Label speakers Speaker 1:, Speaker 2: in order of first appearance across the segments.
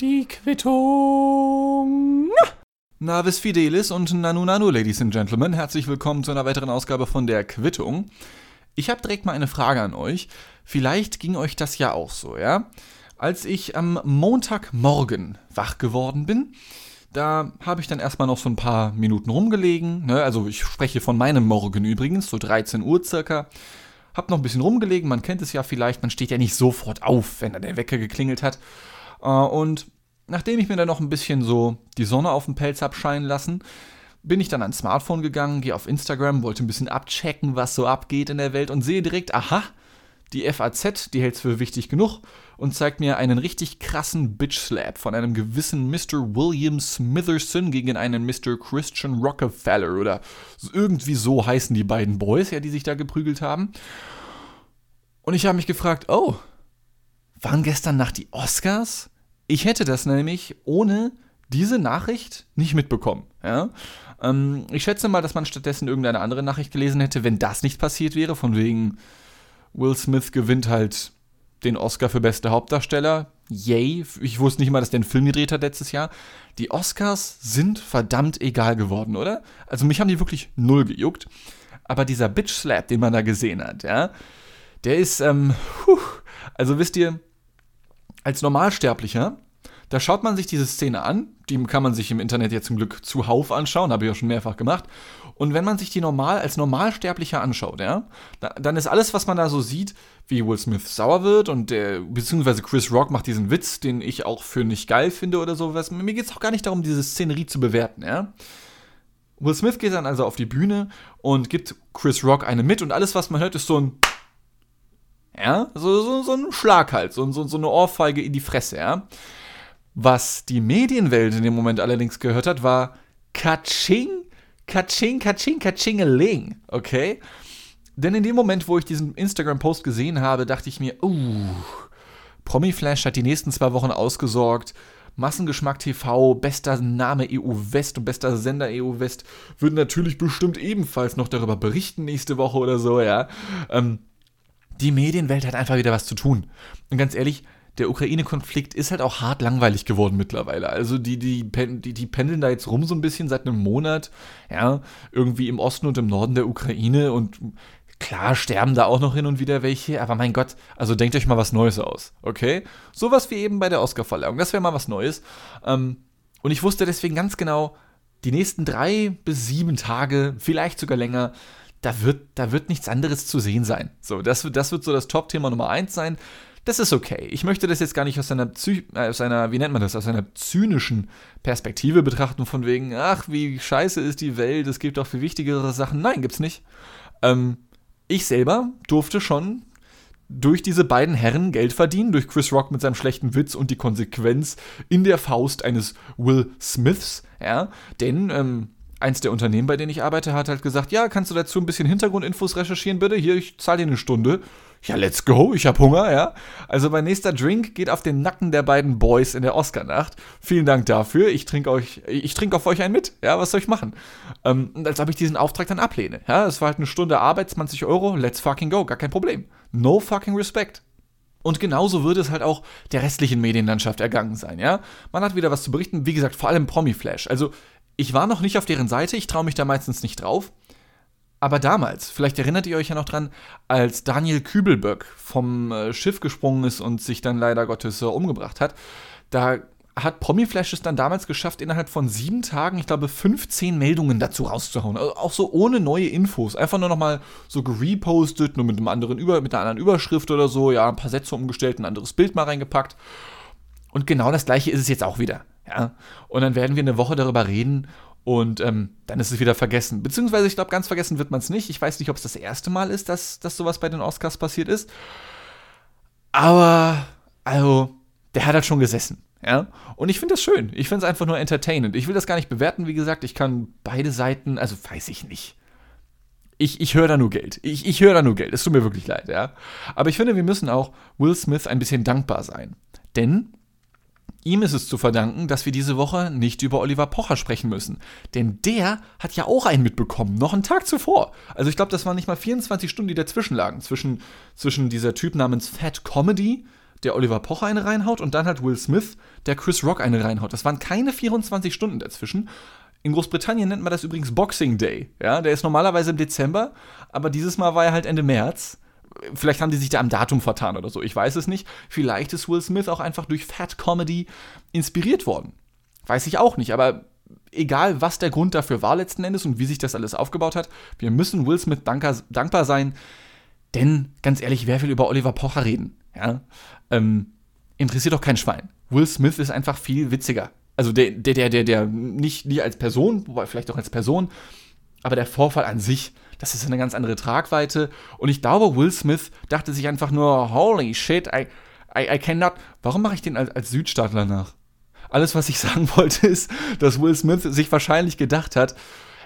Speaker 1: Die Quittung.
Speaker 2: Navis Fidelis und Nanu Nanu, Ladies and Gentlemen. Herzlich willkommen zu einer weiteren Ausgabe von der Quittung. Ich habe direkt mal eine Frage an euch. Vielleicht ging euch das ja auch so, ja? Als ich am Montagmorgen wach geworden bin, da habe ich dann erstmal noch so ein paar Minuten rumgelegen. Ne? Also ich spreche von meinem Morgen übrigens, so 13 Uhr circa. Hab noch ein bisschen rumgelegen, man kennt es ja vielleicht, man steht ja nicht sofort auf, wenn dann der Wecker geklingelt hat. Äh, und nachdem ich mir dann noch ein bisschen so die Sonne auf dem Pelz hab scheinen lassen, bin ich dann ans Smartphone gegangen, gehe auf Instagram, wollte ein bisschen abchecken, was so abgeht in der Welt und sehe direkt, aha, die FAZ, die hält es für wichtig genug und zeigt mir einen richtig krassen Bitch-Slap von einem gewissen Mr. William Smitherson gegen einen Mr. Christian Rockefeller oder irgendwie so heißen die beiden Boys, ja, die sich da geprügelt haben. Und ich habe mich gefragt, oh, waren gestern Nacht die Oscars? Ich hätte das nämlich ohne diese Nachricht nicht mitbekommen. Ja? Ähm, ich schätze mal, dass man stattdessen irgendeine andere Nachricht gelesen hätte, wenn das nicht passiert wäre, von wegen Will Smith gewinnt halt den Oscar für beste Hauptdarsteller. Yay. Ich wusste nicht mal, dass der einen Film gedreht hat letztes Jahr. Die Oscars sind verdammt egal geworden, oder? Also mich haben die wirklich null gejuckt. Aber dieser Bitch Slap, den man da gesehen hat, ja, der ist, ähm, puh, also wisst ihr, als Normalsterblicher, da schaut man sich diese Szene an, die kann man sich im Internet jetzt zum Glück zuhauf anschauen, habe ich auch schon mehrfach gemacht. Und wenn man sich die normal als Normalsterblicher anschaut, ja, dann ist alles, was man da so sieht, wie Will Smith sauer wird und der, beziehungsweise Chris Rock macht diesen Witz, den ich auch für nicht geil finde oder sowas. Mir geht es auch gar nicht darum, diese Szenerie zu bewerten, ja. Will Smith geht dann also auf die Bühne und gibt Chris Rock eine mit und alles, was man hört, ist so ein ja, so, so, so ein Schlag halt, so, so, so eine Ohrfeige in die Fresse, ja. Was die Medienwelt in dem Moment allerdings gehört hat, war Katsching, Katsching, Katsching, Katschingeling, okay? Denn in dem Moment, wo ich diesen Instagram-Post gesehen habe, dachte ich mir, uh, Promiflash hat die nächsten zwei Wochen ausgesorgt. Massengeschmack TV, bester Name EU West und bester Sender EU West würden natürlich bestimmt ebenfalls noch darüber berichten nächste Woche oder so, ja. Ähm, die Medienwelt hat einfach wieder was zu tun. Und ganz ehrlich, der Ukraine-Konflikt ist halt auch hart langweilig geworden mittlerweile. Also die, die, die, die pendeln da jetzt rum so ein bisschen seit einem Monat, ja, irgendwie im Osten und im Norden der Ukraine und klar sterben da auch noch hin und wieder welche, aber mein Gott, also denkt euch mal was Neues aus, okay? Sowas wie eben bei der Oscar-Verleihung, das wäre mal was Neues. Ähm, und ich wusste deswegen ganz genau, die nächsten drei bis sieben Tage, vielleicht sogar länger, da wird, da wird nichts anderes zu sehen sein. So, das, das wird so das Top-Thema Nummer eins sein. Das ist okay. Ich möchte das jetzt gar nicht aus einer, äh, aus einer, wie nennt man das, aus einer zynischen Perspektive betrachten, von wegen, ach, wie scheiße ist die Welt, es gibt auch viel wichtigere Sachen. Nein, gibt's nicht. Ähm, ich selber durfte schon durch diese beiden Herren Geld verdienen, durch Chris Rock mit seinem schlechten Witz und die Konsequenz in der Faust eines Will Smiths, ja, denn ähm, eins der Unternehmen, bei denen ich arbeite, hat halt gesagt, ja, kannst du dazu ein bisschen Hintergrundinfos recherchieren, bitte? Hier, ich zahle dir eine Stunde. Ja, let's go, ich hab Hunger, ja. Also mein nächster Drink geht auf den Nacken der beiden Boys in der Oscar-Nacht. Vielen Dank dafür. Ich trinke euch, ich trinke auf euch einen mit. Ja, was soll ich machen? Ähm, als ob ich diesen Auftrag dann ablehne. Ja, es war halt eine Stunde Arbeit, 20 Euro, let's fucking go, gar kein Problem. No fucking respect. Und genauso würde es halt auch der restlichen Medienlandschaft ergangen sein, ja. Man hat wieder was zu berichten, wie gesagt, vor allem Promi-Flash. Also ich war noch nicht auf deren Seite, ich traue mich da meistens nicht drauf. Aber damals, vielleicht erinnert ihr euch ja noch dran, als Daniel Kübelböck vom äh, Schiff gesprungen ist und sich dann leider Gottes äh, umgebracht hat, da hat Promiflash es dann damals geschafft, innerhalb von sieben Tagen, ich glaube, 15 Meldungen dazu rauszuhauen. Also auch so ohne neue Infos. Einfach nur nochmal so gerepostet, nur mit einem anderen Über, mit einer anderen Überschrift oder so, ja, ein paar Sätze umgestellt, ein anderes Bild mal reingepackt. Und genau das gleiche ist es jetzt auch wieder. Ja? Und dann werden wir eine Woche darüber reden und ähm, dann ist es wieder vergessen. Beziehungsweise, ich glaube, ganz vergessen wird man es nicht. Ich weiß nicht, ob es das erste Mal ist, dass, dass sowas bei den Oscars passiert ist. Aber, also, der hat halt schon gesessen. Ja? Und ich finde das schön. Ich finde es einfach nur entertainend. Ich will das gar nicht bewerten, wie gesagt. Ich kann beide Seiten, also weiß ich nicht. Ich, ich höre da nur Geld. Ich, ich höre da nur Geld. Es tut mir wirklich leid, ja. Aber ich finde, wir müssen auch Will Smith ein bisschen dankbar sein. Denn Ihm ist es zu verdanken, dass wir diese Woche nicht über Oliver Pocher sprechen müssen. Denn der hat ja auch einen mitbekommen, noch einen Tag zuvor. Also ich glaube, das waren nicht mal 24 Stunden, die dazwischen lagen. Zwischen, zwischen dieser Typ namens Fat Comedy, der Oliver Pocher eine reinhaut und dann halt Will Smith, der Chris Rock eine reinhaut. Das waren keine 24 Stunden dazwischen. In Großbritannien nennt man das übrigens Boxing Day. Ja, der ist normalerweise im Dezember, aber dieses Mal war er halt Ende März. Vielleicht haben die sich da am Datum vertan oder so, ich weiß es nicht. Vielleicht ist Will Smith auch einfach durch Fat Comedy inspiriert worden. Weiß ich auch nicht, aber egal was der Grund dafür war letzten Endes und wie sich das alles aufgebaut hat, wir müssen Will Smith dankbar, sein, denn ganz ehrlich, wer will über Oliver Pocher reden? Ja? Ähm, interessiert doch kein Schwein. Will Smith ist einfach viel witziger. Also der, der, der, der, der nicht, nicht als Person, wobei vielleicht auch als Person, aber der Vorfall an sich, das ist eine ganz andere Tragweite. Und ich glaube, Will Smith dachte sich einfach nur, holy shit, I, I, I cannot. Warum mache ich den als, als Südstaatler nach? Alles, was ich sagen wollte, ist, dass Will Smith sich wahrscheinlich gedacht hat,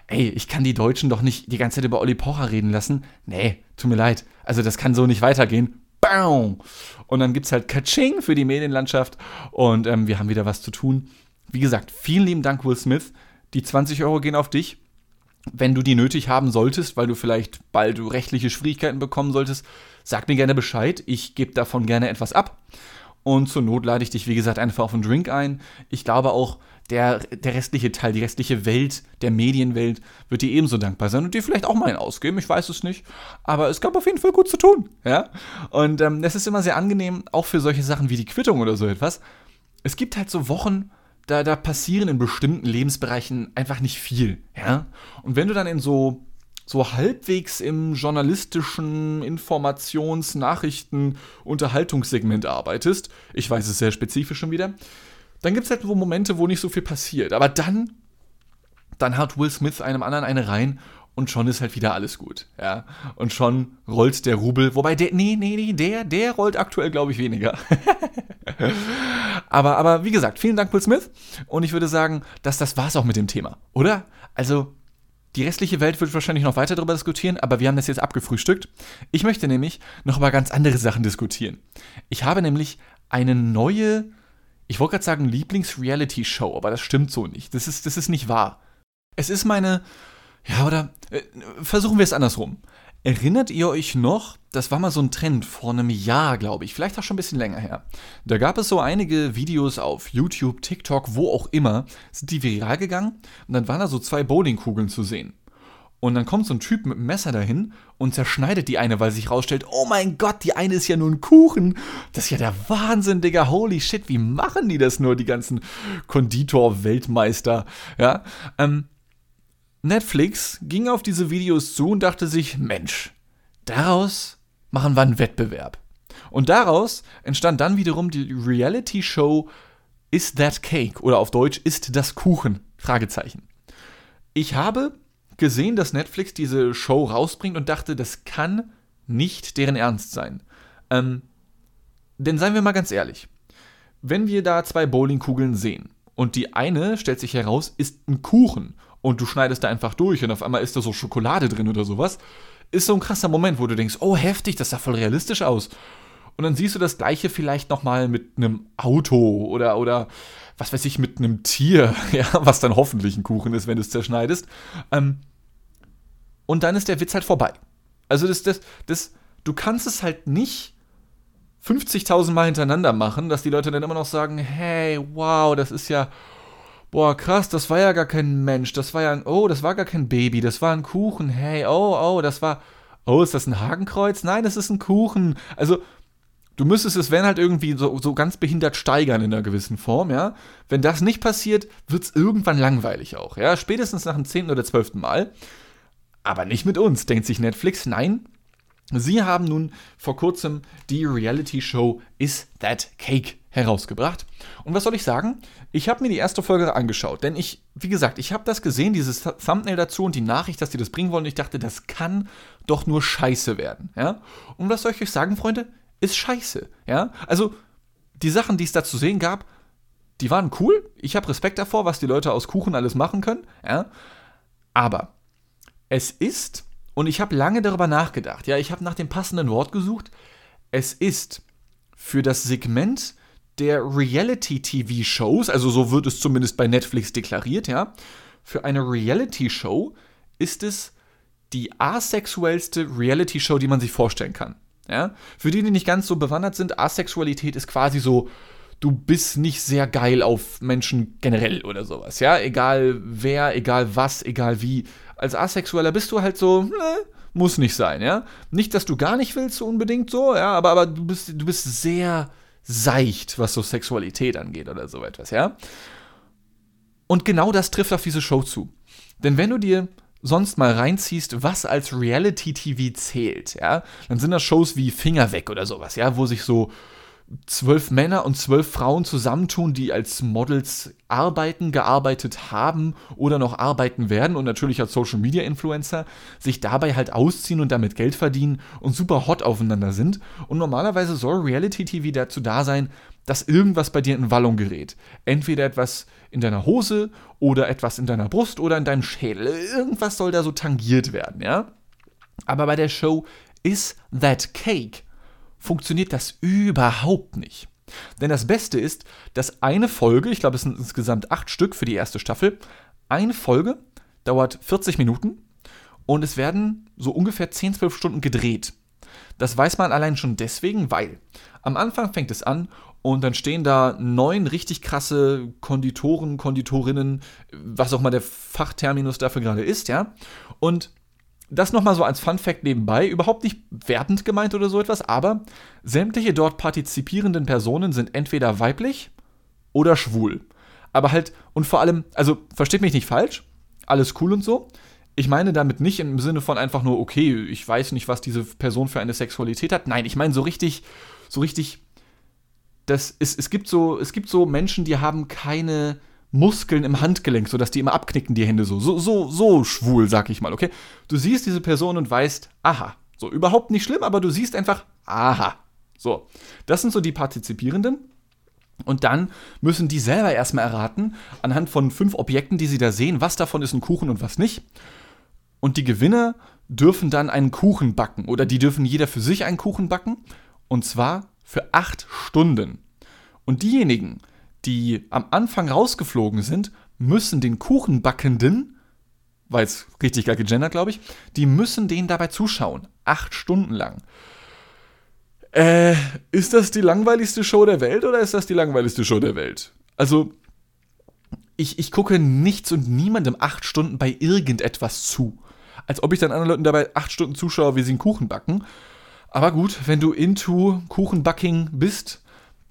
Speaker 2: ey, ich kann die Deutschen doch nicht die ganze Zeit über Olli Pocher reden lassen. Nee, tut mir leid. Also das kann so nicht weitergehen. Bam! Und dann gibt es halt Kaching für die Medienlandschaft und ähm, wir haben wieder was zu tun. Wie gesagt, vielen lieben Dank, Will Smith. Die 20 Euro gehen auf dich. Wenn du die nötig haben solltest, weil du vielleicht bald rechtliche Schwierigkeiten bekommen solltest, sag mir gerne Bescheid. Ich gebe davon gerne etwas ab. Und zur Not lade ich dich, wie gesagt, einfach auf einen Drink ein. Ich glaube auch, der, der restliche Teil, die restliche Welt, der Medienwelt, wird dir ebenso dankbar sein und dir vielleicht auch mal einen ausgeben. Ich weiß es nicht. Aber es gab auf jeden Fall gut zu tun. Ja? Und ähm, ist immer sehr angenehm, auch für solche Sachen wie die Quittung oder so etwas. Es gibt halt so Wochen, da, da passieren in bestimmten Lebensbereichen einfach nicht viel. Ja? Und wenn du dann in so so halbwegs im journalistischen Informations-, Nachrichten-, Unterhaltungssegment arbeitest, ich weiß es sehr spezifisch schon wieder, dann gibt es halt so Momente, wo nicht so viel passiert. Aber dann, dann hat Will Smith einem anderen eine rein und schon ist halt wieder alles gut. Ja. Und schon rollt der Rubel. Wobei der, nee, nee, nee, der, der rollt aktuell, glaube ich, weniger. aber, aber wie gesagt, vielen Dank, Will Smith. Und ich würde sagen, dass das war's auch mit dem Thema, oder? Also, die restliche Welt wird wahrscheinlich noch weiter darüber diskutieren, aber wir haben das jetzt abgefrühstückt. Ich möchte nämlich noch über ganz andere Sachen diskutieren. Ich habe nämlich eine neue, ich wollte gerade sagen Lieblings-Reality-Show, aber das stimmt so nicht. Das ist, das ist nicht wahr. Es ist meine, ja, oder äh, versuchen wir es andersrum. Erinnert ihr euch noch, das war mal so ein Trend vor einem Jahr, glaube ich, vielleicht auch schon ein bisschen länger her. Da gab es so einige Videos auf YouTube, TikTok, wo auch immer, sind die viral gegangen und dann waren da so zwei Bowlingkugeln zu sehen. Und dann kommt so ein Typ mit einem Messer dahin und zerschneidet die eine, weil sich rausstellt, oh mein Gott, die eine ist ja nur ein Kuchen. Das ist ja der Wahnsinn, Digga. Holy shit, wie machen die das nur, die ganzen Konditor-Weltmeister? Ja, ähm, Netflix ging auf diese Videos zu und dachte sich, Mensch, daraus machen wir einen Wettbewerb. Und daraus entstand dann wiederum die Reality-Show Is That Cake? Oder auf Deutsch Ist das Kuchen? Fragezeichen. Ich habe gesehen, dass Netflix diese Show rausbringt und dachte, das kann nicht deren Ernst sein. Ähm, denn seien wir mal ganz ehrlich, wenn wir da zwei Bowlingkugeln sehen und die eine, stellt sich heraus, ist ein Kuchen und du schneidest da einfach durch und auf einmal ist da so Schokolade drin oder sowas, ist so ein krasser Moment, wo du denkst, oh heftig, das sah voll realistisch aus. Und dann siehst du das gleiche vielleicht nochmal mit einem Auto oder, oder was weiß ich, mit einem Tier, ja, was dann hoffentlich ein Kuchen ist, wenn du es zerschneidest. Ähm, und dann ist der Witz halt vorbei. Also das, das, das, du kannst es halt nicht 50.000 Mal hintereinander machen, dass die Leute dann immer noch sagen, hey, wow, das ist ja, boah, krass, das war ja gar kein Mensch, das war ja ein, oh, das war gar kein Baby, das war ein Kuchen, hey, oh, oh, das war, oh, ist das ein Hakenkreuz? Nein, das ist ein Kuchen. Also, du müsstest es, wenn halt irgendwie so, so ganz behindert steigern in einer gewissen Form, ja. Wenn das nicht passiert, wird es irgendwann langweilig auch, ja. Spätestens nach dem zehnten oder zwölften Mal. Aber nicht mit uns, denkt sich Netflix. Nein, Sie haben nun vor kurzem die Reality-Show Is That Cake herausgebracht. Und was soll ich sagen? Ich habe mir die erste Folge angeschaut, denn ich, wie gesagt, ich habe das gesehen, dieses Thumbnail dazu und die Nachricht, dass die das bringen wollen. Und ich dachte, das kann doch nur Scheiße werden. Ja? Und was soll ich euch sagen, Freunde? Ist Scheiße. Ja? Also, die Sachen, die es da zu sehen gab, die waren cool. Ich habe Respekt davor, was die Leute aus Kuchen alles machen können. Ja? Aber es ist und ich habe lange darüber nachgedacht. Ja, ich habe nach dem passenden Wort gesucht. Es ist für das Segment der Reality-TV-Shows, also so wird es zumindest bei Netflix deklariert, ja. Für eine Reality-Show ist es die asexuellste Reality-Show, die man sich vorstellen kann. Ja? Für die, die nicht ganz so bewandert sind, Asexualität ist quasi so, du bist nicht sehr geil auf Menschen generell oder sowas, ja? Egal wer, egal was, egal wie. Als Asexueller bist du halt so, ne, muss nicht sein, ja? Nicht, dass du gar nicht willst, so unbedingt so, ja, aber, aber du bist, du bist sehr seicht, was so Sexualität angeht oder so etwas, ja? Und genau das trifft auf diese Show zu. Denn wenn du dir sonst mal reinziehst, was als Reality-TV zählt, ja, dann sind das Shows wie Finger weg oder sowas, ja, wo sich so zwölf Männer und zwölf Frauen zusammentun, die als Models arbeiten, gearbeitet haben oder noch arbeiten werden und natürlich als Social Media Influencer sich dabei halt ausziehen und damit Geld verdienen und super hot aufeinander sind. Und normalerweise soll Reality TV dazu da sein, dass irgendwas bei dir in Wallung gerät. Entweder etwas in deiner Hose oder etwas in deiner Brust oder in deinem Schädel. Irgendwas soll da so tangiert werden, ja? Aber bei der Show Is That Cake funktioniert das überhaupt nicht. Denn das Beste ist, dass eine Folge, ich glaube es sind insgesamt acht Stück für die erste Staffel, eine Folge dauert 40 Minuten und es werden so ungefähr 10, 12 Stunden gedreht. Das weiß man allein schon deswegen, weil am Anfang fängt es an und dann stehen da neun richtig krasse Konditoren, Konditorinnen, was auch mal der Fachterminus dafür gerade ist, ja. Und das nochmal so als Fun Fact nebenbei, überhaupt nicht wertend gemeint oder so etwas, aber sämtliche dort partizipierenden Personen sind entweder weiblich oder schwul. Aber halt, und vor allem, also versteht mich nicht falsch, alles cool und so. Ich meine damit nicht im Sinne von einfach nur, okay, ich weiß nicht, was diese Person für eine Sexualität hat. Nein, ich meine so richtig, so richtig, das ist, es gibt so, es gibt so Menschen, die haben keine Muskeln im Handgelenk, sodass die immer abknicken, die Hände so. So, so, so schwul, sag ich mal, okay? Du siehst diese Person und weißt, aha. So, überhaupt nicht schlimm, aber du siehst einfach, aha. So, das sind so die Partizipierenden. Und dann müssen die selber erstmal erraten, anhand von fünf Objekten, die sie da sehen, was davon ist ein Kuchen und was nicht. Und die Gewinner dürfen dann einen Kuchen backen. Oder die dürfen jeder für sich einen Kuchen backen. Und zwar für acht Stunden. Und diejenigen, die am Anfang rausgeflogen sind, müssen den Kuchenbackenden, weil es richtig geil gegendert, glaube ich, die müssen denen dabei zuschauen. Acht Stunden lang. Äh, ist das die langweiligste Show der Welt oder ist das die langweiligste Show der Welt? Also, ich, ich gucke nichts und niemandem acht Stunden bei irgendetwas zu. Als ob ich dann anderen Leuten dabei acht Stunden zuschaue, wie sie einen Kuchen backen. Aber gut, wenn du into Kuchenbacking bist,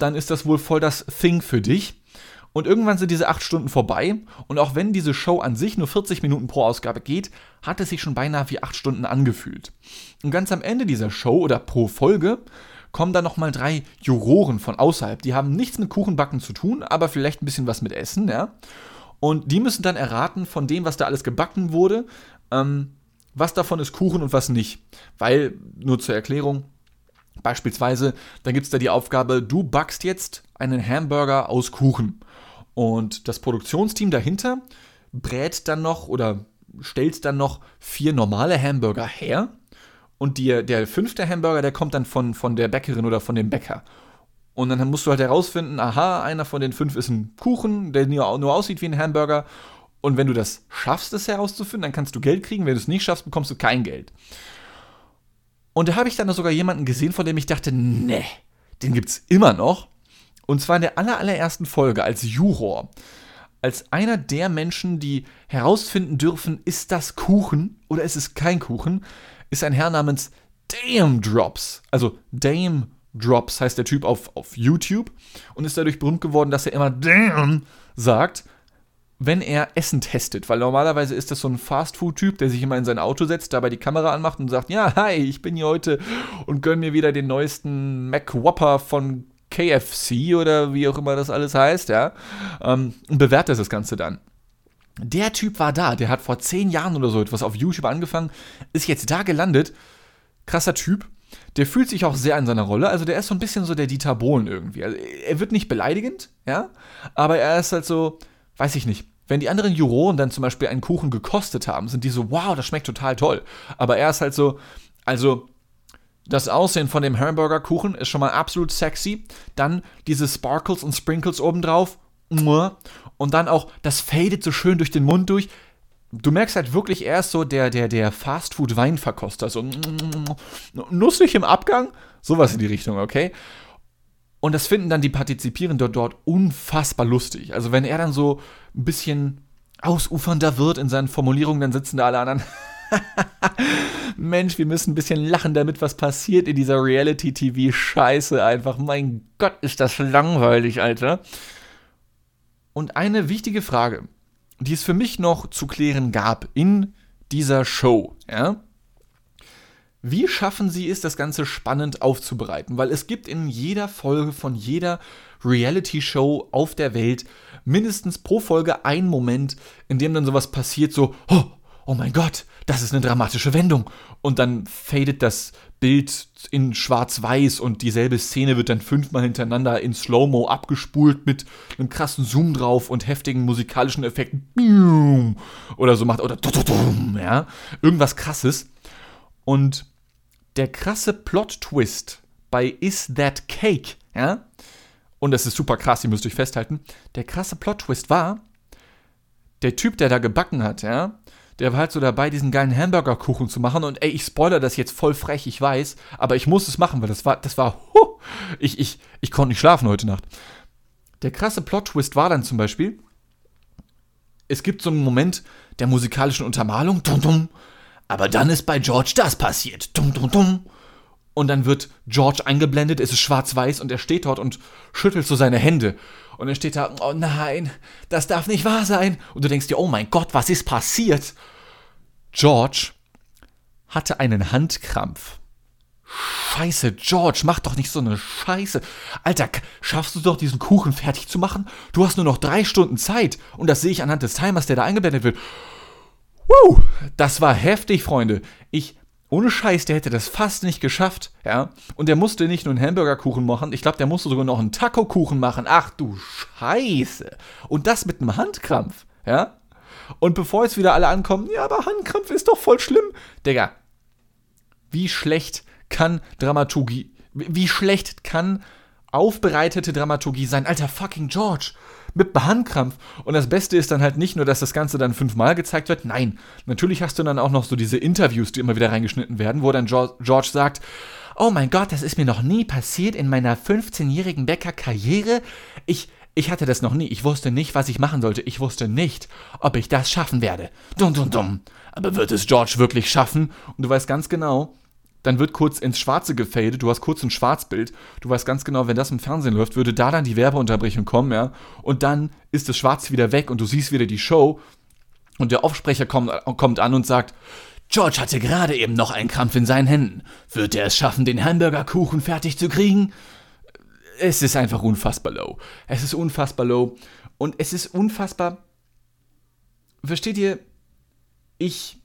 Speaker 2: dann ist das wohl voll das Thing für dich. Und irgendwann sind diese acht Stunden vorbei. Und auch wenn diese Show an sich nur 40 Minuten pro Ausgabe geht, hat es sich schon beinahe wie acht Stunden angefühlt. Und ganz am Ende dieser Show oder pro Folge kommen dann nochmal drei Juroren von außerhalb. Die haben nichts mit Kuchenbacken zu tun, aber vielleicht ein bisschen was mit Essen, ja. Und die müssen dann erraten von dem, was da alles gebacken wurde, ähm, was davon ist Kuchen und was nicht. Weil, nur zur Erklärung, Beispielsweise, dann gibt es da die Aufgabe, du backst jetzt einen Hamburger aus Kuchen. Und das Produktionsteam dahinter brät dann noch oder stellt dann noch vier normale Hamburger her. Und die, der fünfte Hamburger, der kommt dann von, von der Bäckerin oder von dem Bäcker. Und dann musst du halt herausfinden, aha, einer von den fünf ist ein Kuchen, der nur, nur aussieht wie ein Hamburger. Und wenn du das schaffst, das herauszufinden, dann kannst du Geld kriegen. Wenn du es nicht schaffst, bekommst du kein Geld. Und da habe ich dann sogar jemanden gesehen, von dem ich dachte, ne, den gibt's immer noch. Und zwar in der allerersten Folge als Juror. Als einer der Menschen, die herausfinden dürfen, ist das Kuchen oder ist es kein Kuchen, ist ein Herr namens Dame Drops. Also Dame Drops heißt der Typ auf, auf YouTube und ist dadurch berühmt geworden, dass er immer Damn sagt wenn er Essen testet, weil normalerweise ist das so ein Fastfood-Typ, der sich immer in sein Auto setzt, dabei die Kamera anmacht und sagt, ja, hi, ich bin hier heute und gönn mir wieder den neuesten Mac Whopper von KFC oder wie auch immer das alles heißt, ja, ähm, und bewertet das Ganze dann. Der Typ war da, der hat vor zehn Jahren oder so etwas auf YouTube angefangen, ist jetzt da gelandet, krasser Typ, der fühlt sich auch sehr in seiner Rolle. Also der ist so ein bisschen so der Dieter Bohlen irgendwie. Also er wird nicht beleidigend, ja, aber er ist halt so, weiß ich nicht. Wenn die anderen Juroren dann zum Beispiel einen Kuchen gekostet haben, sind die so, wow, das schmeckt total toll. Aber er ist halt so, also das Aussehen von dem Hamburger-Kuchen ist schon mal absolut sexy. Dann diese Sparkles und Sprinkles obendrauf. Und dann auch, das fadet so schön durch den Mund durch. du merkst halt wirklich erst so der, der, der Fastfood-Weinverkoster, so nussig im Abgang, sowas in die Richtung, okay? Und das finden dann die Partizipierenden dort unfassbar lustig. Also wenn er dann so ein bisschen ausufernder wird in seinen Formulierungen, dann sitzen da alle anderen. Mensch, wir müssen ein bisschen lachen, damit was passiert in dieser Reality-TV-Scheiße einfach. Mein Gott, ist das langweilig, Alter. Und eine wichtige Frage, die es für mich noch zu klären gab in dieser Show, ja. Wie schaffen sie es, das Ganze spannend aufzubereiten? Weil es gibt in jeder Folge von jeder Reality-Show auf der Welt mindestens pro Folge einen Moment, in dem dann sowas passiert, so, oh, oh mein Gott, das ist eine dramatische Wendung. Und dann fadet das Bild in schwarz-weiß und dieselbe Szene wird dann fünfmal hintereinander in Slow-Mo abgespult mit einem krassen Zoom drauf und heftigen musikalischen Effekten. Oder so macht, oder ja, irgendwas krasses. Und der krasse Plot-Twist bei Is That Cake, ja, und das ist super krass, ihr müsst euch festhalten, der krasse Plot-Twist war, der Typ, der da gebacken hat, ja, der war halt so dabei, diesen geilen Hamburgerkuchen zu machen. Und ey, ich spoiler das jetzt voll frech, ich weiß, aber ich muss es machen, weil das war, das war, huh, ich, ich, ich konnte nicht schlafen heute Nacht. Der krasse Plot-Twist war dann zum Beispiel, es gibt so einen Moment der musikalischen Untermalung, dum, dum, aber dann ist bei George das passiert, dum, dum, dum. Und dann wird George eingeblendet, es ist schwarz-weiß und er steht dort und schüttelt so seine Hände. Und er steht da, oh nein, das darf nicht wahr sein. Und du denkst dir, oh mein Gott, was ist passiert? George hatte einen Handkrampf. Scheiße, George, mach doch nicht so eine Scheiße. Alter, schaffst du doch diesen Kuchen fertig zu machen? Du hast nur noch drei Stunden Zeit. Und das sehe ich anhand des Timers, der da eingeblendet wird. Woo, das war heftig, Freunde. Ich ohne Scheiß, der hätte das fast nicht geschafft, ja. Und der musste nicht nur einen Hamburgerkuchen machen, ich glaube, der musste sogar noch einen Taco-Kuchen machen. Ach du Scheiße. Und das mit einem Handkrampf, ja. Und bevor jetzt wieder alle ankommen, ja, aber Handkrampf ist doch voll schlimm. Digga, wie schlecht kann Dramaturgie, wie schlecht kann aufbereitete Dramaturgie sein? Alter fucking George, mit Handkrampf. Und das Beste ist dann halt nicht nur, dass das Ganze dann fünfmal gezeigt wird. Nein, natürlich hast du dann auch noch so diese Interviews, die immer wieder reingeschnitten werden, wo dann George sagt, oh mein Gott, das ist mir noch nie passiert in meiner 15-jährigen Bäckerkarriere. Ich, ich hatte das noch nie. Ich wusste nicht, was ich machen sollte. Ich wusste nicht, ob ich das schaffen werde. Dumm, dumm, dumm. Aber wird es George wirklich schaffen? Und du weißt ganz genau, dann wird kurz ins Schwarze gefadet, du hast kurz ein Schwarzbild, du weißt ganz genau, wenn das im Fernsehen läuft, würde da dann die Werbeunterbrechung kommen, ja, und dann ist das Schwarz wieder weg und du siehst wieder die Show und der Aufsprecher kommt, kommt an und sagt, George hatte gerade eben noch einen Krampf in seinen Händen. Wird er es schaffen, den Hamburgerkuchen fertig zu kriegen? Es ist einfach unfassbar low. Es ist unfassbar low. Und es ist unfassbar. Versteht ihr? Ich.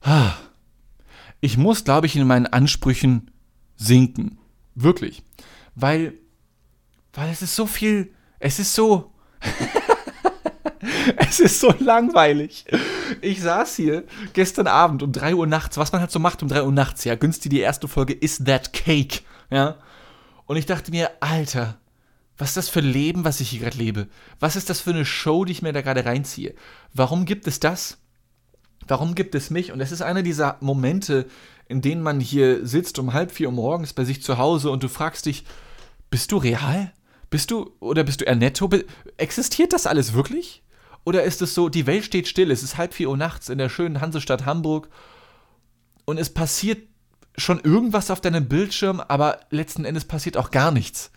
Speaker 2: Ah, ich muss, glaube ich, in meinen Ansprüchen sinken. Wirklich. Weil, weil es ist so viel, es ist so, es ist so langweilig. Ich saß hier gestern Abend um 3 Uhr nachts, was man halt so macht um 3 Uhr nachts, ja, günstig die erste Folge Is That Cake, ja. Und ich dachte mir, Alter, was ist das für ein Leben, was ich hier gerade lebe? Was ist das für eine Show, die ich mir da gerade reinziehe? Warum gibt es das? Warum gibt es mich? Und es ist einer dieser Momente, in denen man hier sitzt um halb vier Uhr morgens bei sich zu Hause und du fragst dich, bist du real? Bist du oder bist du eher netto? Existiert das alles wirklich? Oder ist es so, die Welt steht still, es ist halb vier Uhr nachts in der schönen Hansestadt Hamburg und es passiert schon irgendwas auf deinem Bildschirm, aber letzten Endes passiert auch gar nichts.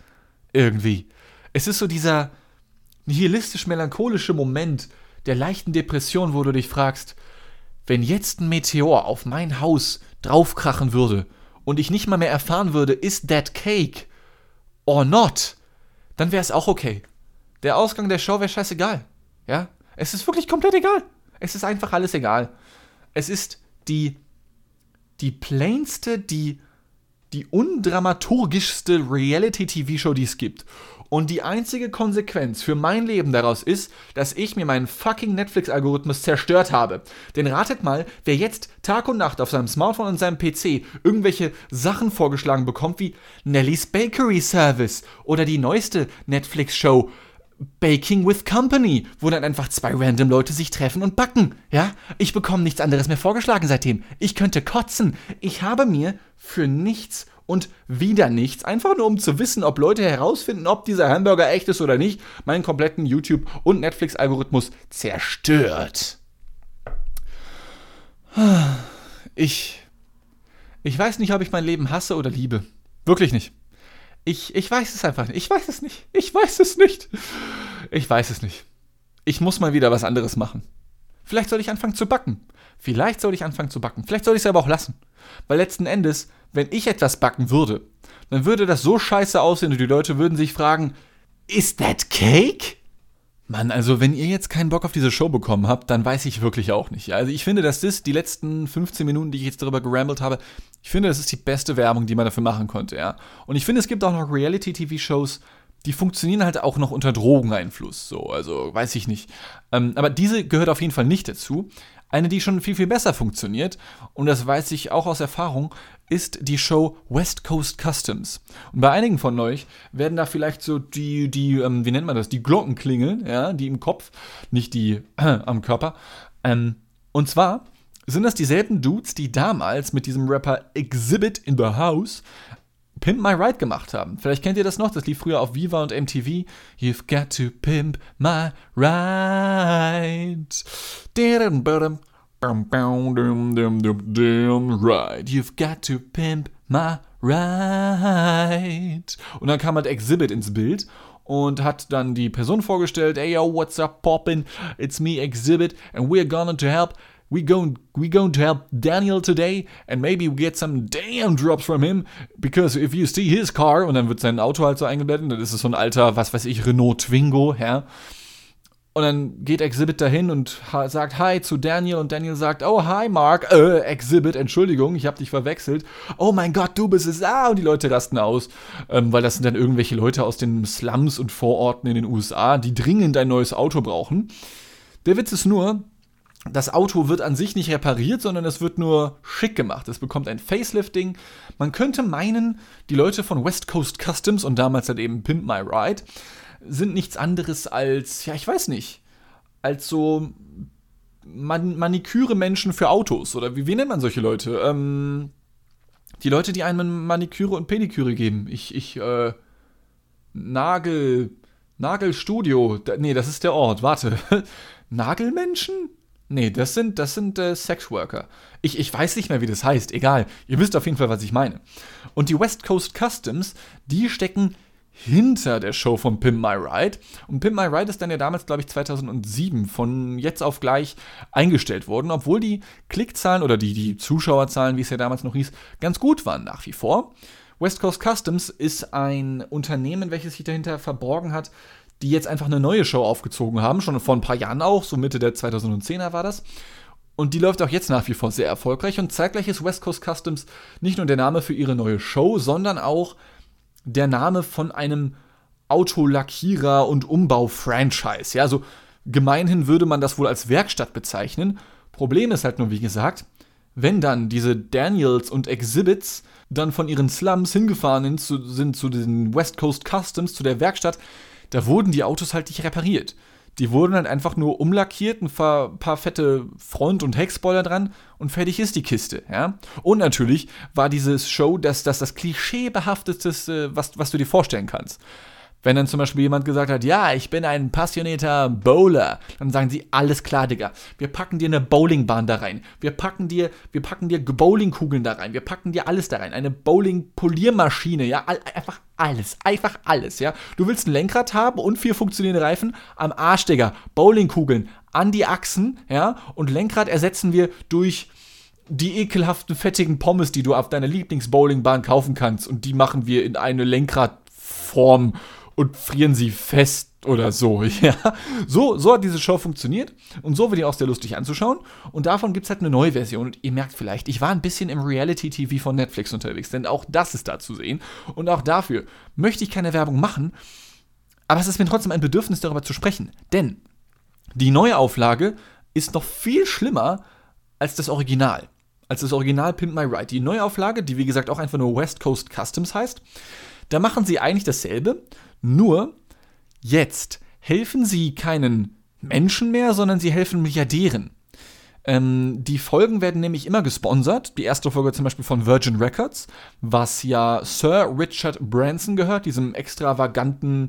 Speaker 2: Irgendwie. Es ist so dieser nihilistisch-melancholische Moment der leichten Depression, wo du dich fragst, wenn jetzt ein Meteor auf mein Haus draufkrachen würde und ich nicht mal mehr erfahren würde, ist that cake or not, dann wäre es auch okay. Der Ausgang der Show wäre scheißegal. Ja? Es ist wirklich komplett egal. Es ist einfach alles egal. Es ist die, die plainste, die, die undramaturgischste Reality-TV-Show, die es gibt. Und die einzige Konsequenz für mein Leben daraus ist, dass ich mir meinen fucking Netflix-Algorithmus zerstört habe. Denn ratet mal, wer jetzt Tag und Nacht auf seinem Smartphone und seinem PC irgendwelche Sachen vorgeschlagen bekommt, wie Nelly's Bakery Service oder die neueste Netflix-Show Baking with Company, wo dann einfach zwei random Leute sich treffen und backen. Ja, ich bekomme nichts anderes mehr vorgeschlagen seitdem. Ich könnte kotzen. Ich habe mir für nichts und wieder nichts, einfach nur um zu wissen, ob Leute herausfinden, ob dieser Hamburger echt ist oder nicht, meinen kompletten YouTube- und Netflix-Algorithmus zerstört. Ich. Ich weiß nicht, ob ich mein Leben hasse oder liebe. Wirklich nicht. Ich, ich weiß es einfach nicht. Ich weiß es nicht. Ich weiß es nicht. Ich weiß es nicht. Ich muss mal wieder was anderes machen. Vielleicht soll ich anfangen zu backen. Vielleicht soll ich anfangen zu backen. Vielleicht soll ich es aber auch lassen. Weil letzten Endes, wenn ich etwas backen würde, dann würde das so scheiße aussehen und die Leute würden sich fragen, is that cake? Mann, also wenn ihr jetzt keinen Bock auf diese Show bekommen habt, dann weiß ich wirklich auch nicht. Also ich finde, dass das die letzten 15 Minuten, die ich jetzt darüber gerambelt habe, ich finde, das ist die beste Werbung, die man dafür machen konnte, ja. Und ich finde, es gibt auch noch Reality-TV-Shows, die funktionieren halt auch noch unter Drogeneinfluss, so, also weiß ich nicht. Ähm, aber diese gehört auf jeden Fall nicht dazu. Eine, die schon viel, viel besser funktioniert, und das weiß ich auch aus Erfahrung, ist die Show West Coast Customs. Und bei einigen von euch werden da vielleicht so die, die ähm, wie nennt man das, die Glocken klingeln, ja, die im Kopf, nicht die äh, am Körper. Ähm, und zwar sind das dieselben Dudes, die damals mit diesem Rapper Exhibit in the House Pimp My Ride gemacht haben. Vielleicht kennt ihr das noch, das lief früher auf Viva und MTV. You've got to pimp my ride. Right, you've got to pimp my ride. Und dann kam halt Exhibit ins Bild und hat dann die Person vorgestellt, hey yo, what's up poppin'? It's me Exhibit and we're gonna to help we going we going to help Daniel today and maybe we get some damn drops from him because if you see his car und dann wird sein Auto halt so eingeblendet, dann ist es so ein alter, was weiß ich, Renault Twingo, ja. Und dann geht Exhibit dahin und sagt Hi zu Daniel und Daniel sagt, oh hi Mark, äh, Exhibit, Entschuldigung, ich habe dich verwechselt. Oh mein Gott, du bist es, ah, und die Leute rasten aus, ähm, weil das sind dann irgendwelche Leute aus den Slums und Vororten in den USA, die dringend ein neues Auto brauchen. Der Witz ist nur, das Auto wird an sich nicht repariert, sondern es wird nur schick gemacht. Es bekommt ein Facelifting. Man könnte meinen, die Leute von West Coast Customs und damals halt eben Pimp My Ride sind nichts anderes als, ja, ich weiß nicht, als so Man Maniküre-Menschen für Autos. Oder wie, wie nennt man solche Leute? Ähm, die Leute, die einem Maniküre und Pediküre geben. Ich, ich, äh, Nagel, Nagelstudio. Da, nee, das ist der Ort. Warte. Nagelmenschen? Nee, das sind, das sind äh, Sexworker. Ich, ich weiß nicht mehr, wie das heißt. Egal. Ihr wisst auf jeden Fall, was ich meine. Und die West Coast Customs, die stecken hinter der Show von Pimp My Ride. Und Pimp My Ride ist dann ja damals, glaube ich, 2007 von jetzt auf gleich eingestellt worden, obwohl die Klickzahlen oder die, die Zuschauerzahlen, wie es ja damals noch hieß, ganz gut waren nach wie vor. West Coast Customs ist ein Unternehmen, welches sich dahinter verborgen hat, die jetzt einfach eine neue Show aufgezogen haben, schon vor ein paar Jahren auch, so Mitte der 2010er war das. Und die läuft auch jetzt nach wie vor sehr erfolgreich. Und zeitgleich ist West Coast Customs nicht nur der Name für ihre neue Show, sondern auch der Name von einem Autolackierer- und Umbau-Franchise. Ja, also gemeinhin würde man das wohl als Werkstatt bezeichnen. Problem ist halt nur, wie gesagt, wenn dann diese Daniels und Exhibits dann von ihren Slums hingefahren sind zu den West Coast Customs, zu der Werkstatt, da wurden die Autos halt nicht repariert. Die wurden dann einfach nur umlackiert, ein paar, paar fette Front- und Heckspoiler dran und fertig ist die Kiste, ja. Und natürlich war dieses Show das, das, das klischeebehafteteste, was, was du dir vorstellen kannst. Wenn dann zum Beispiel jemand gesagt hat, ja, ich bin ein passionierter Bowler, dann sagen sie, alles klar, Digga. Wir packen dir eine Bowlingbahn da rein. Wir packen dir, wir packen dir Bowlingkugeln da rein. Wir packen dir alles da rein. Eine Bowling-Poliermaschine, ja, einfach alles. Einfach alles, ja. Du willst ein Lenkrad haben und vier funktionierende Reifen am Arsch, Digga. Bowlingkugeln an die Achsen, ja, und Lenkrad ersetzen wir durch die ekelhaften, fettigen Pommes, die du auf deiner Lieblingsbowlingbahn kaufen kannst. Und die machen wir in eine Lenkradform und frieren sie fest oder so. Ja. So, so hat diese Show funktioniert und so wird die auch sehr lustig anzuschauen. Und davon gibt es halt eine neue Version. Und ihr merkt vielleicht, ich war ein bisschen im Reality-TV von Netflix unterwegs, denn auch das ist da zu sehen. Und auch dafür möchte ich keine Werbung machen, aber es ist mir trotzdem ein Bedürfnis, darüber zu sprechen. Denn die neue Auflage ist noch viel schlimmer als das Original. Als das Original Pimp My Ride. Die Neuauflage, die wie gesagt auch einfach nur West Coast Customs heißt, da machen sie eigentlich dasselbe, nur jetzt helfen sie keinen Menschen mehr, sondern sie helfen Milliardären. Ähm, die Folgen werden nämlich immer gesponsert. Die erste Folge zum Beispiel von Virgin Records, was ja Sir Richard Branson gehört, diesem extravaganten,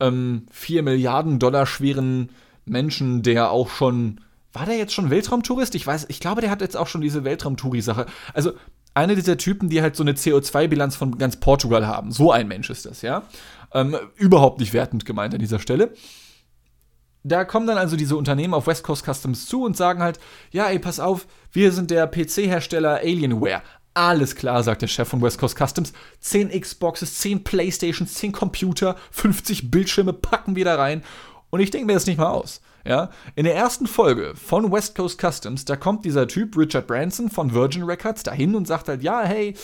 Speaker 2: ähm, 4 Milliarden Dollar schweren Menschen, der auch schon. War der jetzt schon Weltraumtourist? Ich weiß, ich glaube, der hat jetzt auch schon diese Weltraumtouri-Sache. Also, einer dieser Typen, die halt so eine CO2-Bilanz von ganz Portugal haben. So ein Mensch ist das, ja. Ähm, überhaupt nicht wertend gemeint an dieser Stelle da kommen dann also diese Unternehmen auf West Coast Customs zu und sagen halt, ja, ey, pass auf, wir sind der PC-Hersteller Alienware. Alles klar, sagt der Chef von West Coast Customs. 10 Xboxes, 10 Playstations, 10 Computer, 50 Bildschirme packen wir da rein. Und ich denke mir das nicht mal aus. Ja, in der ersten Folge von West Coast Customs, da kommt dieser Typ, Richard Branson von Virgin Records, dahin und sagt halt, ja, hey,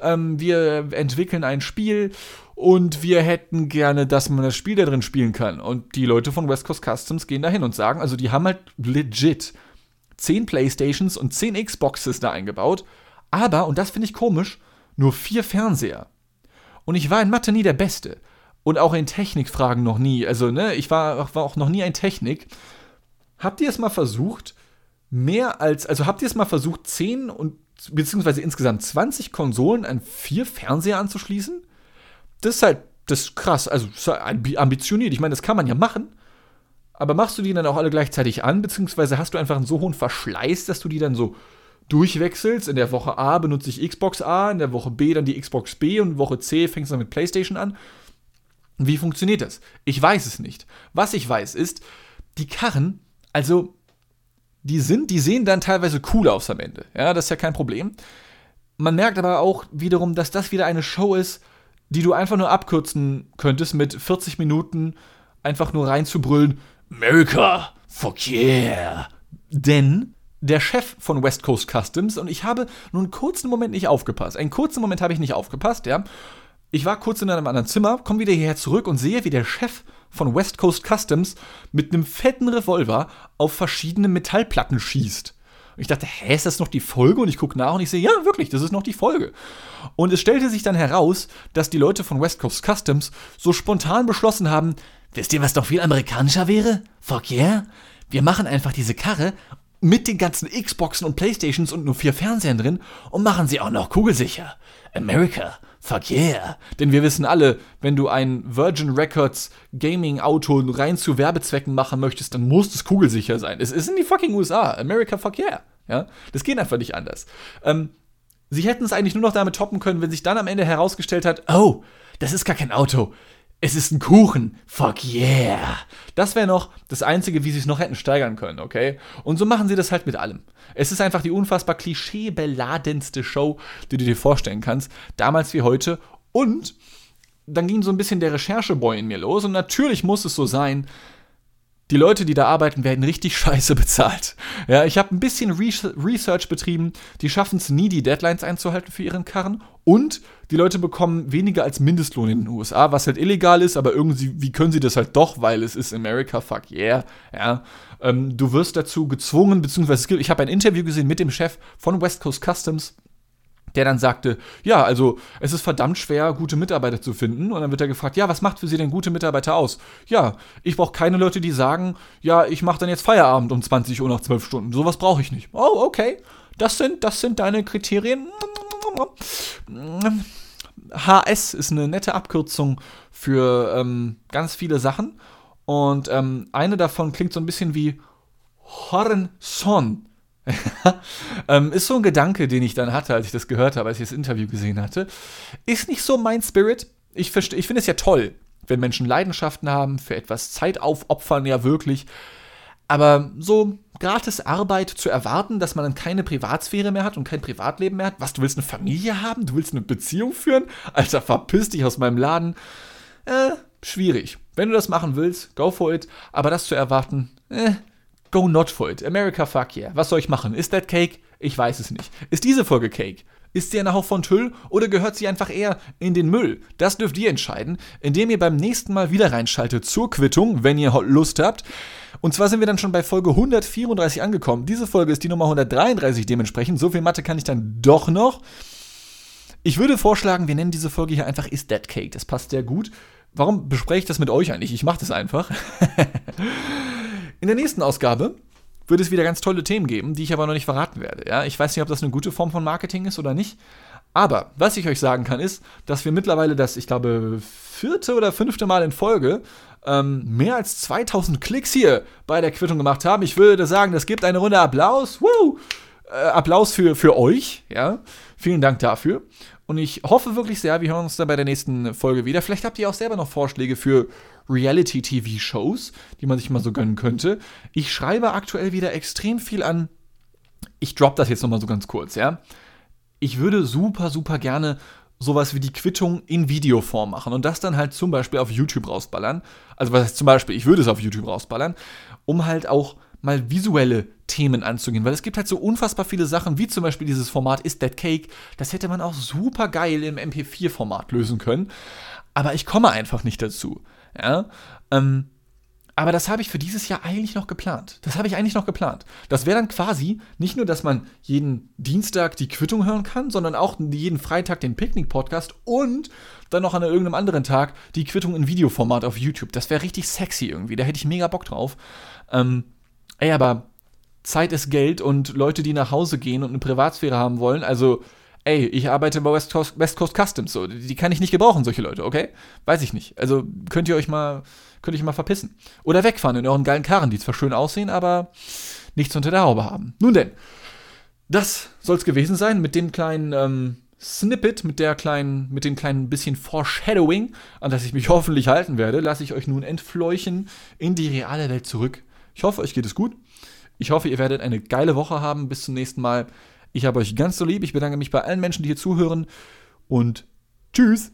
Speaker 2: ähm, wir entwickeln ein Spiel und wir hätten gerne, dass man das Spiel da drin spielen kann. Und die Leute von West Coast Customs gehen dahin und sagen, also die haben halt legit 10 Playstations und 10 Xboxes da eingebaut, aber, und das finde ich komisch, nur vier Fernseher. Und ich war in Mathe nie der Beste und auch in Technikfragen noch nie. Also, ne, ich war, war auch noch nie ein Technik. Habt ihr es mal versucht, mehr als, also habt ihr es mal versucht, 10 und beziehungsweise insgesamt 20 Konsolen an vier Fernseher anzuschließen? Das ist halt, das ist krass, also ambitioniert. Ich meine, das kann man ja machen. Aber machst du die dann auch alle gleichzeitig an, beziehungsweise hast du einfach einen so hohen Verschleiß, dass du die dann so durchwechselst. In der Woche A benutze ich Xbox A, in der Woche B dann die Xbox B und Woche C fängst du dann mit PlayStation an. Wie funktioniert das? Ich weiß es nicht. Was ich weiß ist, die Karren, also die sind, die sehen dann teilweise cool aus am Ende. Ja, das ist ja kein Problem. Man merkt aber auch wiederum, dass das wieder eine Show ist, die du einfach nur abkürzen könntest mit 40 Minuten einfach nur reinzubrüllen, America, fuck yeah. Denn der Chef von West Coast Customs und ich habe nur einen kurzen Moment nicht aufgepasst. Einen kurzen Moment habe ich nicht aufgepasst, ja. Ich war kurz in einem anderen Zimmer, komme wieder hierher zurück und sehe, wie der Chef von West Coast Customs mit einem fetten Revolver auf verschiedene Metallplatten schießt. Und ich dachte, hä, ist das noch die Folge? Und ich gucke nach und ich sehe, ja, wirklich, das ist noch die Folge. Und es stellte sich dann heraus, dass die Leute von West Coast Customs so spontan beschlossen haben, wisst ihr, was doch viel amerikanischer wäre? Fuck yeah. Wir machen einfach diese Karre mit den ganzen Xboxen und Playstations und nur vier Fernsehern drin und machen sie auch noch kugelsicher. America, fuck yeah. Denn wir wissen alle, wenn du ein Virgin Records Gaming Auto rein zu Werbezwecken machen möchtest, dann muss es kugelsicher sein. Es ist in die fucking USA. America, fuck yeah. Ja, das geht einfach nicht anders. Ähm, sie hätten es eigentlich nur noch damit toppen können, wenn sich dann am Ende herausgestellt hat, oh, das ist gar kein Auto. Es ist ein Kuchen. Fuck yeah. Das wäre noch das Einzige, wie sie es noch hätten steigern können, okay? Und so machen sie das halt mit allem. Es ist einfach die unfassbar klischeebeladenste Show, die du dir vorstellen kannst, damals wie heute. Und dann ging so ein bisschen der Rechercheboy in mir los. Und natürlich muss es so sein, die Leute, die da arbeiten, werden richtig scheiße bezahlt. Ja, ich habe ein bisschen Research betrieben. Die schaffen es nie, die Deadlines einzuhalten für ihren Karren. Und die Leute bekommen weniger als Mindestlohn in den USA, was halt illegal ist, aber irgendwie, wie können sie das halt doch, weil es ist America, fuck yeah. Ja, ähm, du wirst dazu gezwungen, beziehungsweise ich habe ein Interview gesehen mit dem Chef von West Coast Customs der dann sagte, ja, also es ist verdammt schwer, gute Mitarbeiter zu finden. Und dann wird er gefragt, ja, was macht für Sie denn gute Mitarbeiter aus? Ja, ich brauche keine Leute, die sagen, ja, ich mache dann jetzt Feierabend um 20 Uhr nach 12 Stunden. Sowas brauche ich nicht. Oh, okay. Das sind, das sind deine Kriterien. HS ist eine nette Abkürzung für ähm, ganz viele Sachen. Und ähm, eine davon klingt so ein bisschen wie Hornson. ähm, ist so ein Gedanke, den ich dann hatte, als ich das gehört habe, als ich das Interview gesehen hatte. Ist nicht so mein Spirit. Ich, ich finde es ja toll, wenn Menschen Leidenschaften haben, für etwas Zeit aufopfern, ja wirklich. Aber so gratis Arbeit zu erwarten, dass man dann keine Privatsphäre mehr hat und kein Privatleben mehr hat. Was, du willst eine Familie haben? Du willst eine Beziehung führen? Alter, verpiss dich aus meinem Laden. Äh, schwierig. Wenn du das machen willst, go for it. Aber das zu erwarten, äh, Go not for it. America fuck yeah. Was soll ich machen? Ist that cake? Ich weiß es nicht. Ist diese Folge Cake? Ist sie ein Hauch von Tüll oder gehört sie einfach eher in den Müll? Das dürft ihr entscheiden, indem ihr beim nächsten Mal wieder reinschaltet zur Quittung, wenn ihr Lust habt. Und zwar sind wir dann schon bei Folge 134 angekommen. Diese Folge ist die Nummer 133 dementsprechend. So viel Mathe kann ich dann doch noch. Ich würde vorschlagen, wir nennen diese Folge hier einfach Is That Cake. Das passt sehr gut warum bespreche ich das mit euch eigentlich? Ich mache das einfach. In der nächsten Ausgabe wird es wieder ganz tolle Themen geben, die ich aber noch nicht verraten werde. Ja? Ich weiß nicht, ob das eine gute Form von Marketing ist oder nicht. Aber was ich euch sagen kann, ist, dass wir mittlerweile das, ich glaube, vierte oder fünfte Mal in Folge ähm, mehr als 2000 Klicks hier bei der Quittung gemacht haben. Ich würde sagen, das gibt eine Runde Applaus. Woo! Äh, Applaus für, für euch. Ja? Vielen Dank dafür. Und ich hoffe wirklich sehr, wir hören uns dann bei der nächsten Folge wieder. Vielleicht habt ihr auch selber noch Vorschläge für Reality-TV-Shows, die man sich mal so gönnen könnte. Ich schreibe aktuell wieder extrem viel an. Ich drop das jetzt nochmal so ganz kurz, ja. Ich würde super, super gerne sowas wie die Quittung in Videoform machen und das dann halt zum Beispiel auf YouTube rausballern. Also was heißt zum Beispiel, ich würde es auf YouTube rausballern, um halt auch mal visuelle Themen anzugehen, weil es gibt halt so unfassbar viele Sachen, wie zum Beispiel dieses Format Is That Cake, das hätte man auch super geil im MP4-Format lösen können, aber ich komme einfach nicht dazu. Ja? Ähm, aber das habe ich für dieses Jahr eigentlich noch geplant. Das habe ich eigentlich noch geplant. Das wäre dann quasi nicht nur, dass man jeden Dienstag die Quittung hören kann, sondern auch jeden Freitag den Picknick-Podcast und dann noch an irgendeinem anderen Tag die Quittung in Videoformat auf YouTube. Das wäre richtig sexy irgendwie. Da hätte ich mega Bock drauf. Ähm, ey, aber Zeit ist Geld und Leute, die nach Hause gehen und eine Privatsphäre haben wollen, also ey, ich arbeite bei West Coast, West Coast Customs, so, die kann ich nicht gebrauchen, solche Leute, okay? Weiß ich nicht. Also könnt ihr euch mal, könnt ihr mal verpissen. Oder wegfahren in euren geilen Karren, die zwar schön aussehen, aber nichts unter der Haube haben. Nun denn, das soll's gewesen sein mit dem kleinen ähm, Snippet, mit der kleinen, mit dem kleinen bisschen Foreshadowing, an das ich mich hoffentlich halten werde, lasse ich euch nun entfleuchen in die reale Welt zurück. Ich hoffe, euch geht es gut. Ich hoffe, ihr werdet eine geile Woche haben. Bis zum nächsten Mal. Ich habe euch ganz so lieb. Ich bedanke mich bei allen Menschen, die hier zuhören. Und tschüss.